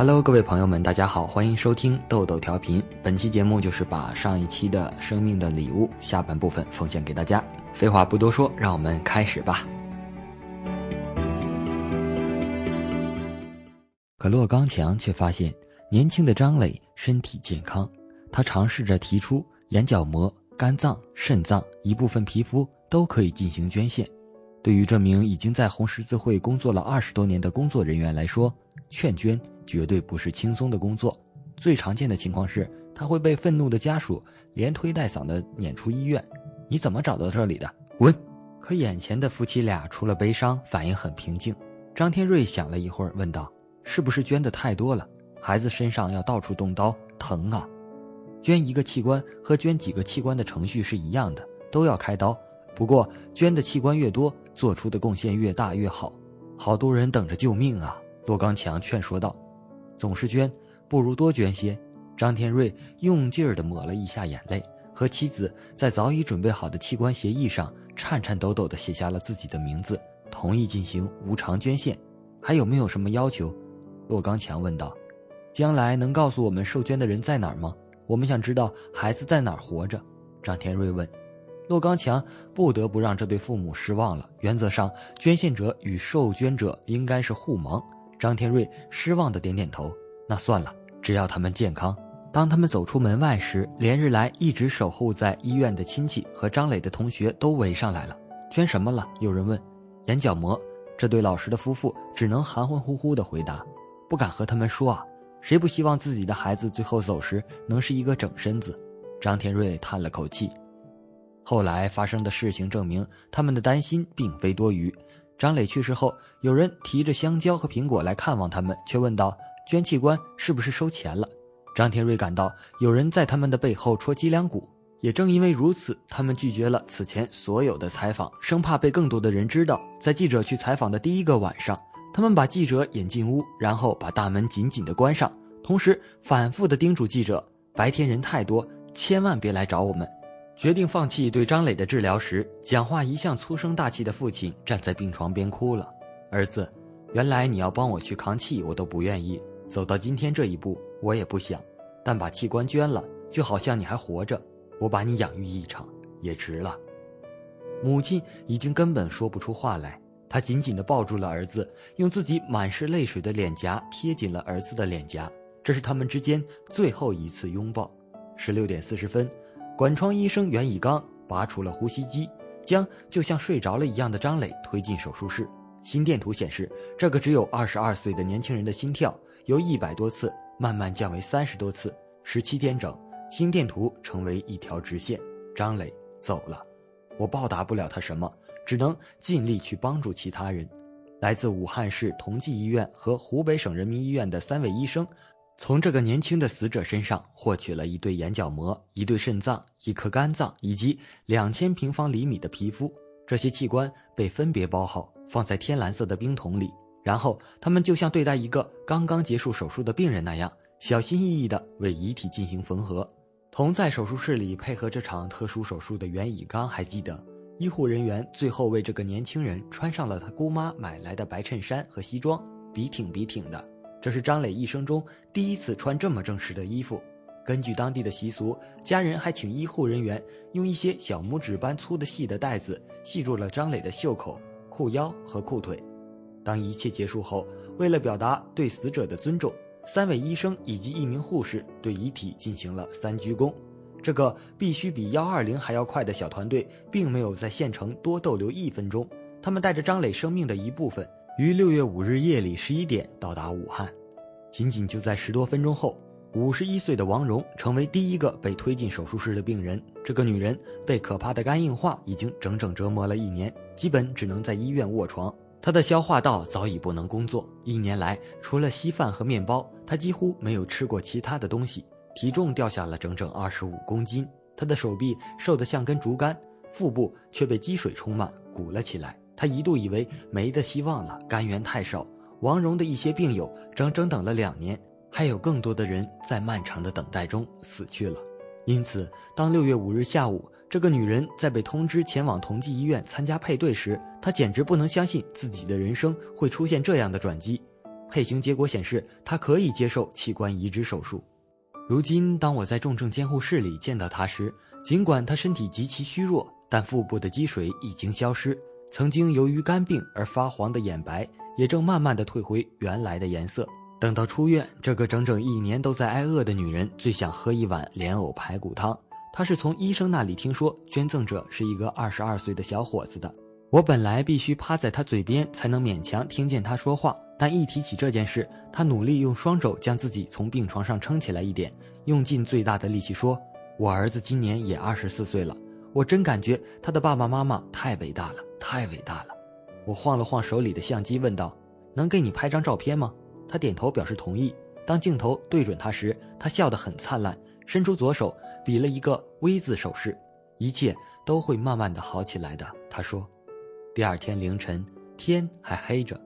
Hello，各位朋友们，大家好，欢迎收听豆豆调频。本期节目就是把上一期的《生命的礼物》下半部分奉献给大家。废话不多说，让我们开始吧。可洛刚强却发现，年轻的张磊身体健康。他尝试着提出，眼角膜、肝脏、肾脏一部分皮肤都可以进行捐献。对于这名已经在红十字会工作了二十多年的工作人员来说，劝捐绝对不是轻松的工作。最常见的情况是，他会被愤怒的家属连推带搡的撵出医院。你怎么找到这里的？滚！可眼前的夫妻俩除了悲伤，反应很平静。张天瑞想了一会儿，问道：“是不是捐的太多了？孩子身上要到处动刀，疼啊！捐一个器官和捐几个器官的程序是一样的，都要开刀。不过捐的器官越多，做出的贡献越大越好。好多人等着救命啊！”骆刚强劝说道：“总是捐，不如多捐些。”张天瑞用劲儿地抹了一下眼泪，和妻子在早已准备好的器官协议上颤颤抖抖地写下了自己的名字，同意进行无偿捐献。还有没有什么要求？骆刚强问道：“将来能告诉我们受捐的人在哪儿吗？我们想知道孩子在哪儿活着。”张天瑞问。骆刚强不得不让这对父母失望了。原则上，捐献者与受捐者应该是互盲。张天瑞失望的点点头。那算了，只要他们健康。当他们走出门外时，连日来一直守护在医院的亲戚和张磊的同学都围上来了。捐什么了？有人问。眼角膜。这对老实的夫妇只能含混乎乎的回答，不敢和他们说啊。谁不希望自己的孩子最后走时能是一个整身子？张天瑞叹了口气。后来发生的事情证明，他们的担心并非多余。张磊去世后，有人提着香蕉和苹果来看望他们，却问道：“捐器官是不是收钱了？”张天瑞感到有人在他们的背后戳脊梁骨。也正因为如此，他们拒绝了此前所有的采访，生怕被更多的人知道。在记者去采访的第一个晚上，他们把记者引进屋，然后把大门紧紧地关上，同时反复地叮嘱记者：白天人太多，千万别来找我们。决定放弃对张磊的治疗时，讲话一向粗声大气的父亲站在病床边哭了：“儿子，原来你要帮我去扛气，我都不愿意。走到今天这一步，我也不想。但把器官捐了，就好像你还活着，我把你养育一场也值了。”母亲已经根本说不出话来，她紧紧地抱住了儿子，用自己满是泪水的脸颊贴紧了儿子的脸颊。这是他们之间最后一次拥抱。十六点四十分。管窗医生袁以刚拔出了呼吸机，将就像睡着了一样的张磊推进手术室。心电图显示，这个只有二十二岁的年轻人的心跳由一百多次慢慢降为三十多次。十七天整，心电图成为一条直线。张磊走了，我报答不了他什么，只能尽力去帮助其他人。来自武汉市同济医院和湖北省人民医院的三位医生。从这个年轻的死者身上获取了一对眼角膜、一对肾脏、一颗肝脏以及两千平方厘米的皮肤。这些器官被分别包好，放在天蓝色的冰桶里，然后他们就像对待一个刚刚结束手术的病人那样，小心翼翼地为遗体进行缝合。同在手术室里配合这场特殊手术的袁以刚还记得，医护人员最后为这个年轻人穿上了他姑妈买来的白衬衫和西装，笔挺笔挺的。这是张磊一生中第一次穿这么正式的衣服。根据当地的习俗，家人还请医护人员用一些小拇指般粗的细的带子系住了张磊的袖口、裤腰和裤腿。当一切结束后，为了表达对死者的尊重，三位医生以及一名护士对遗体进行了三鞠躬。这个必须比幺二零还要快的小团队，并没有在县城多逗留一分钟。他们带着张磊生命的一部分。于六月五日夜里十一点到达武汉，仅仅就在十多分钟后，五十一岁的王蓉成为第一个被推进手术室的病人。这个女人被可怕的肝硬化已经整整折磨了一年，基本只能在医院卧床。她的消化道早已不能工作，一年来除了稀饭和面包，她几乎没有吃过其他的东西，体重掉下了整整二十五公斤。她的手臂瘦得像根竹竿，腹部却被积水充满，鼓了起来。他一度以为没的希望了，肝源太少。王蓉的一些病友整整等了两年，还有更多的人在漫长的等待中死去了。因此，当六月五日下午，这个女人在被通知前往同济医院参加配对时，她简直不能相信自己的人生会出现这样的转机。配型结果显示她可以接受器官移植手术。如今，当我在重症监护室里见到她时，尽管她身体极其虚弱，但腹部的积水已经消失，曾经由于肝病而发黄的眼白也正慢慢的退回原来的颜色。等到出院，这个整整一年都在挨饿的女人最想喝一碗莲藕排骨汤。她是从医生那里听说捐赠者是一个二十二岁的小伙子的。我本来必须趴在他嘴边才能勉强听见他说话，但一提起这件事，他努力用双手将自己从病床上撑起来一点，用尽最大的力气说：“我儿子今年也二十四岁了，我真感觉他的爸爸妈妈太伟大了，太伟大了。”我晃了晃手里的相机，问道：“能给你拍张照片吗？”他点头表示同意。当镜头对准他时，他笑得很灿烂，伸出左手比了一个 V 字手势：“一切都会慢慢的好起来的。”他说。第二天凌晨，天还黑着，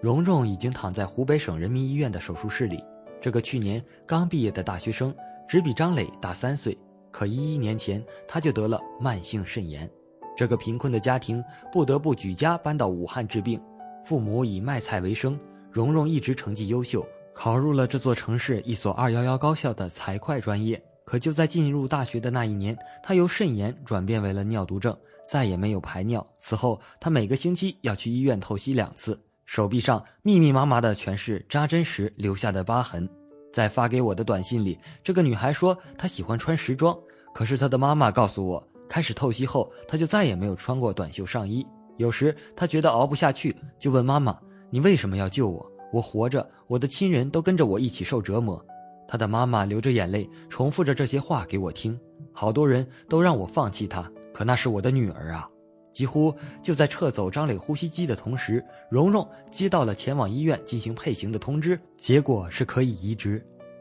蓉蓉已经躺在湖北省人民医院的手术室里。这个去年刚毕业的大学生，只比张磊大三岁，可一一年前他就得了慢性肾炎。这个贫困的家庭不得不举家搬到武汉治病，父母以卖菜为生。蓉蓉一直成绩优秀，考入了这座城市一所二幺幺高校的财会专业。可就在进入大学的那一年，她由肾炎转变为了尿毒症。再也没有排尿。此后，她每个星期要去医院透析两次，手臂上密密麻麻的全是扎针时留下的疤痕。在发给我的短信里，这个女孩说她喜欢穿时装，可是她的妈妈告诉我，开始透析后，她就再也没有穿过短袖上衣。有时她觉得熬不下去，就问妈妈：“你为什么要救我？我活着，我的亲人都跟着我一起受折磨。”她的妈妈流着眼泪重复着这些话给我听。好多人都让我放弃她。可那是我的女儿啊！几乎就在撤走张磊呼吸机的同时，蓉蓉接到了前往医院进行配型的通知，结果是可以移植。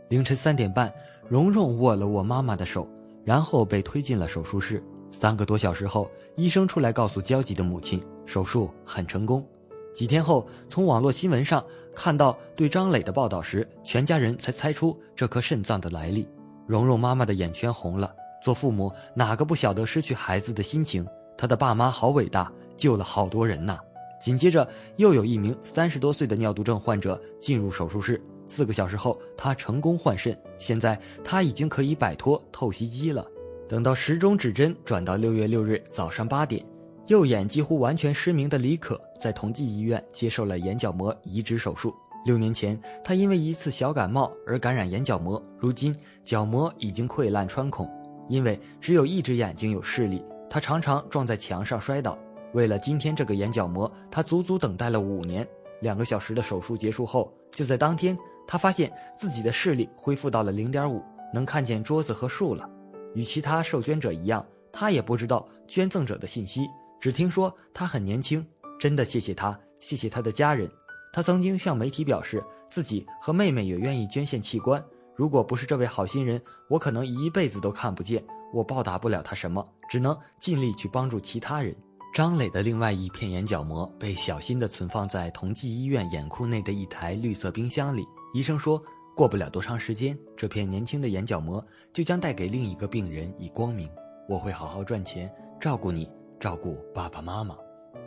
凌晨三点半，蓉蓉握了握妈妈的手，然后被推进了手术室。三个多小时后，医生出来告诉焦急的母亲，手术很成功。几天后，从网络新闻上看到对张磊的报道时，全家人才猜出这颗肾脏的来历。蓉蓉妈妈的眼圈红了。做父母哪个不晓得失去孩子的心情？他的爸妈好伟大，救了好多人呐。紧接着，又有一名三十多岁的尿毒症患者进入手术室，四个小时后，他成功换肾。现在他已经可以摆脱透析机了。等到时钟指针转到六月六日早上八点，右眼几乎完全失明的李可在同济医院接受了眼角膜移植手术。六年前，他因为一次小感冒而感染眼角膜，如今角膜已经溃烂穿孔。因为只有一只眼睛有视力，他常常撞在墙上摔倒。为了今天这个眼角膜，他足足等待了五年。两个小时的手术结束后，就在当天，他发现自己的视力恢复到了零点五，能看见桌子和树了。与其他受捐者一样，他也不知道捐赠者的信息，只听说他很年轻。真的谢谢他，谢谢他的家人。他曾经向媒体表示，自己和妹妹也愿意捐献器官。如果不是这位好心人，我可能一辈子都看不见。我报答不了他什么，只能尽力去帮助其他人。张磊的另外一片眼角膜被小心地存放在同济医院眼库内的一台绿色冰箱里。医生说过不了多长时间，这片年轻的眼角膜就将带给另一个病人以光明。我会好好赚钱，照顾你，照顾爸爸妈妈。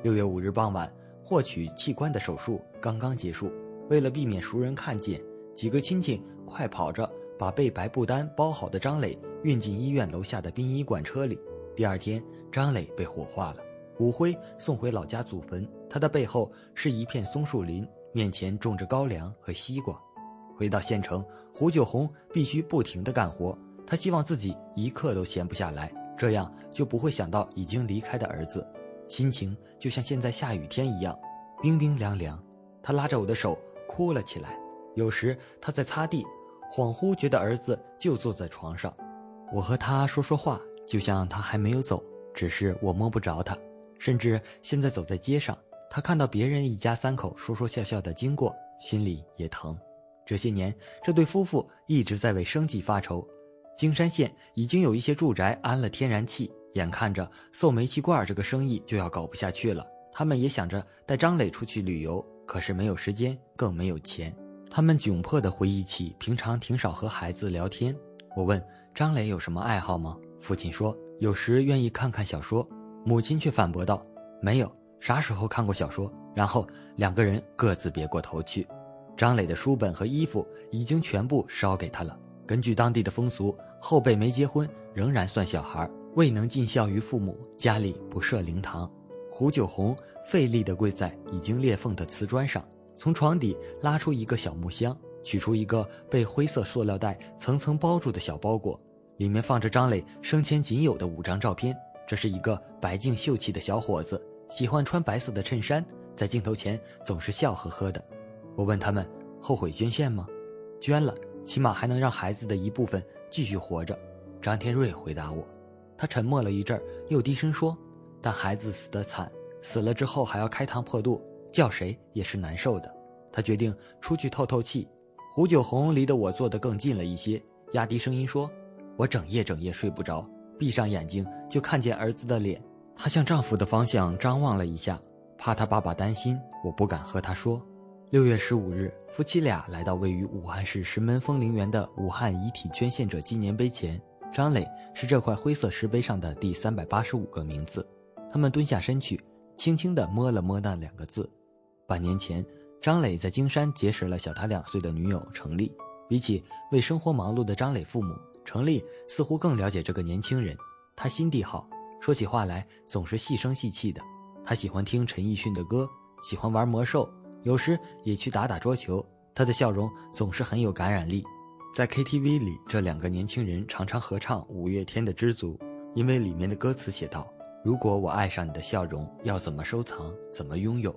六月五日傍晚，获取器官的手术刚刚结束。为了避免熟人看见。几个亲戚快跑着把被白布单包好的张磊运进医院楼下的殡仪馆车里。第二天，张磊被火化了，骨灰送回老家祖坟。他的背后是一片松树林，面前种着高粱和西瓜。回到县城，胡九红必须不停地干活。他希望自己一刻都闲不下来，这样就不会想到已经离开的儿子。心情就像现在下雨天一样，冰冰凉凉。他拉着我的手哭了起来。有时他在擦地，恍惚觉得儿子就坐在床上，我和他说说话，就像他还没有走，只是我摸不着他。甚至现在走在街上，他看到别人一家三口说说笑笑的经过，心里也疼。这些年，这对夫妇一直在为生计发愁。京山县已经有一些住宅安了天然气，眼看着送煤气罐这个生意就要搞不下去了。他们也想着带张磊出去旅游，可是没有时间，更没有钱。他们窘迫地回忆起平常挺少和孩子聊天。我问张磊有什么爱好吗？父亲说有时愿意看看小说。母亲却反驳道：“没有，啥时候看过小说？”然后两个人各自别过头去。张磊的书本和衣服已经全部烧给他了。根据当地的风俗，后辈没结婚仍然算小孩，未能尽孝于父母，家里不设灵堂。胡九红费力地跪在已经裂缝的瓷砖上，从床底拉出一个小木箱，取出一个被灰色塑料袋层层包住的小包裹，里面放着张磊生前仅有的五张照片。这是一个白净秀气的小伙子，喜欢穿白色的衬衫，在镜头前总是笑呵呵的。我问他们后悔捐献吗？捐了。起码还能让孩子的一部分继续活着，张天瑞回答我。他沉默了一阵，又低声说：“但孩子死得惨，死了之后还要开膛破肚，叫谁也是难受的。”他决定出去透透气。胡九红离得我坐得更近了一些，压低声音说：“我整夜整夜睡不着，闭上眼睛就看见儿子的脸。”她向丈夫的方向张望了一下，怕他爸爸担心，我不敢和他说。六月十五日，夫妻俩来到位于武汉市石门枫林园的武汉遗体捐献者纪念碑前。张磊是这块灰色石碑上的第三百八十五个名字。他们蹲下身去，轻轻地摸了摸那两个字。半年前，张磊在京山结识了小他两岁的女友程丽。比起为生活忙碌的张磊父母，程丽似乎更了解这个年轻人。他心地好，说起话来总是细声细气的。他喜欢听陈奕迅的歌，喜欢玩魔兽。有时也去打打桌球，他的笑容总是很有感染力。在 KTV 里，这两个年轻人常常合唱五月天的《知足》，因为里面的歌词写道：“如果我爱上你的笑容，要怎么收藏，怎么拥有？”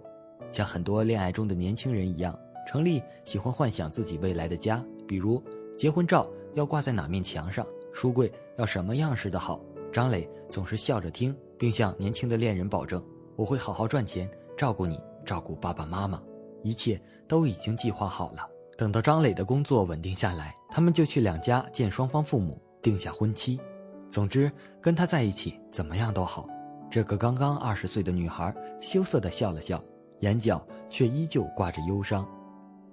像很多恋爱中的年轻人一样，程立喜欢幻想自己未来的家，比如结婚照要挂在哪面墙上，书柜要什么样式的好。张磊总是笑着听，并向年轻的恋人保证：“我会好好赚钱，照顾你，照顾爸爸妈妈。”一切都已经计划好了。等到张磊的工作稳定下来，他们就去两家见双方父母，定下婚期。总之，跟他在一起怎么样都好。这个刚刚二十岁的女孩羞涩地笑了笑，眼角却依旧挂着忧伤。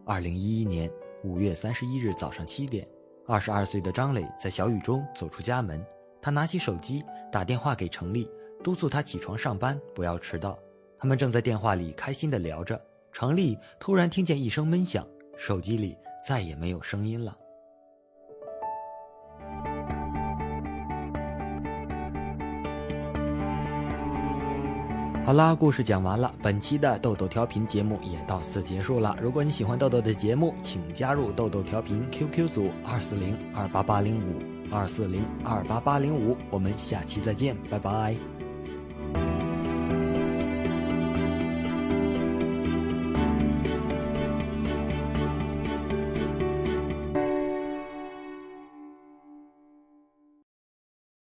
二零一一年五月三十一日早上七点，二十二岁的张磊在小雨中走出家门，他拿起手机打电话给程丽，督促她起床上班，不要迟到。他们正在电话里开心地聊着。程丽突然听见一声闷响，手机里再也没有声音了。好啦，故事讲完了，本期的豆豆调频节目也到此结束了。如果你喜欢豆豆的节目，请加入豆豆调频 QQ 组二四零二八八零五二四零二八八零五，我们下期再见，拜拜。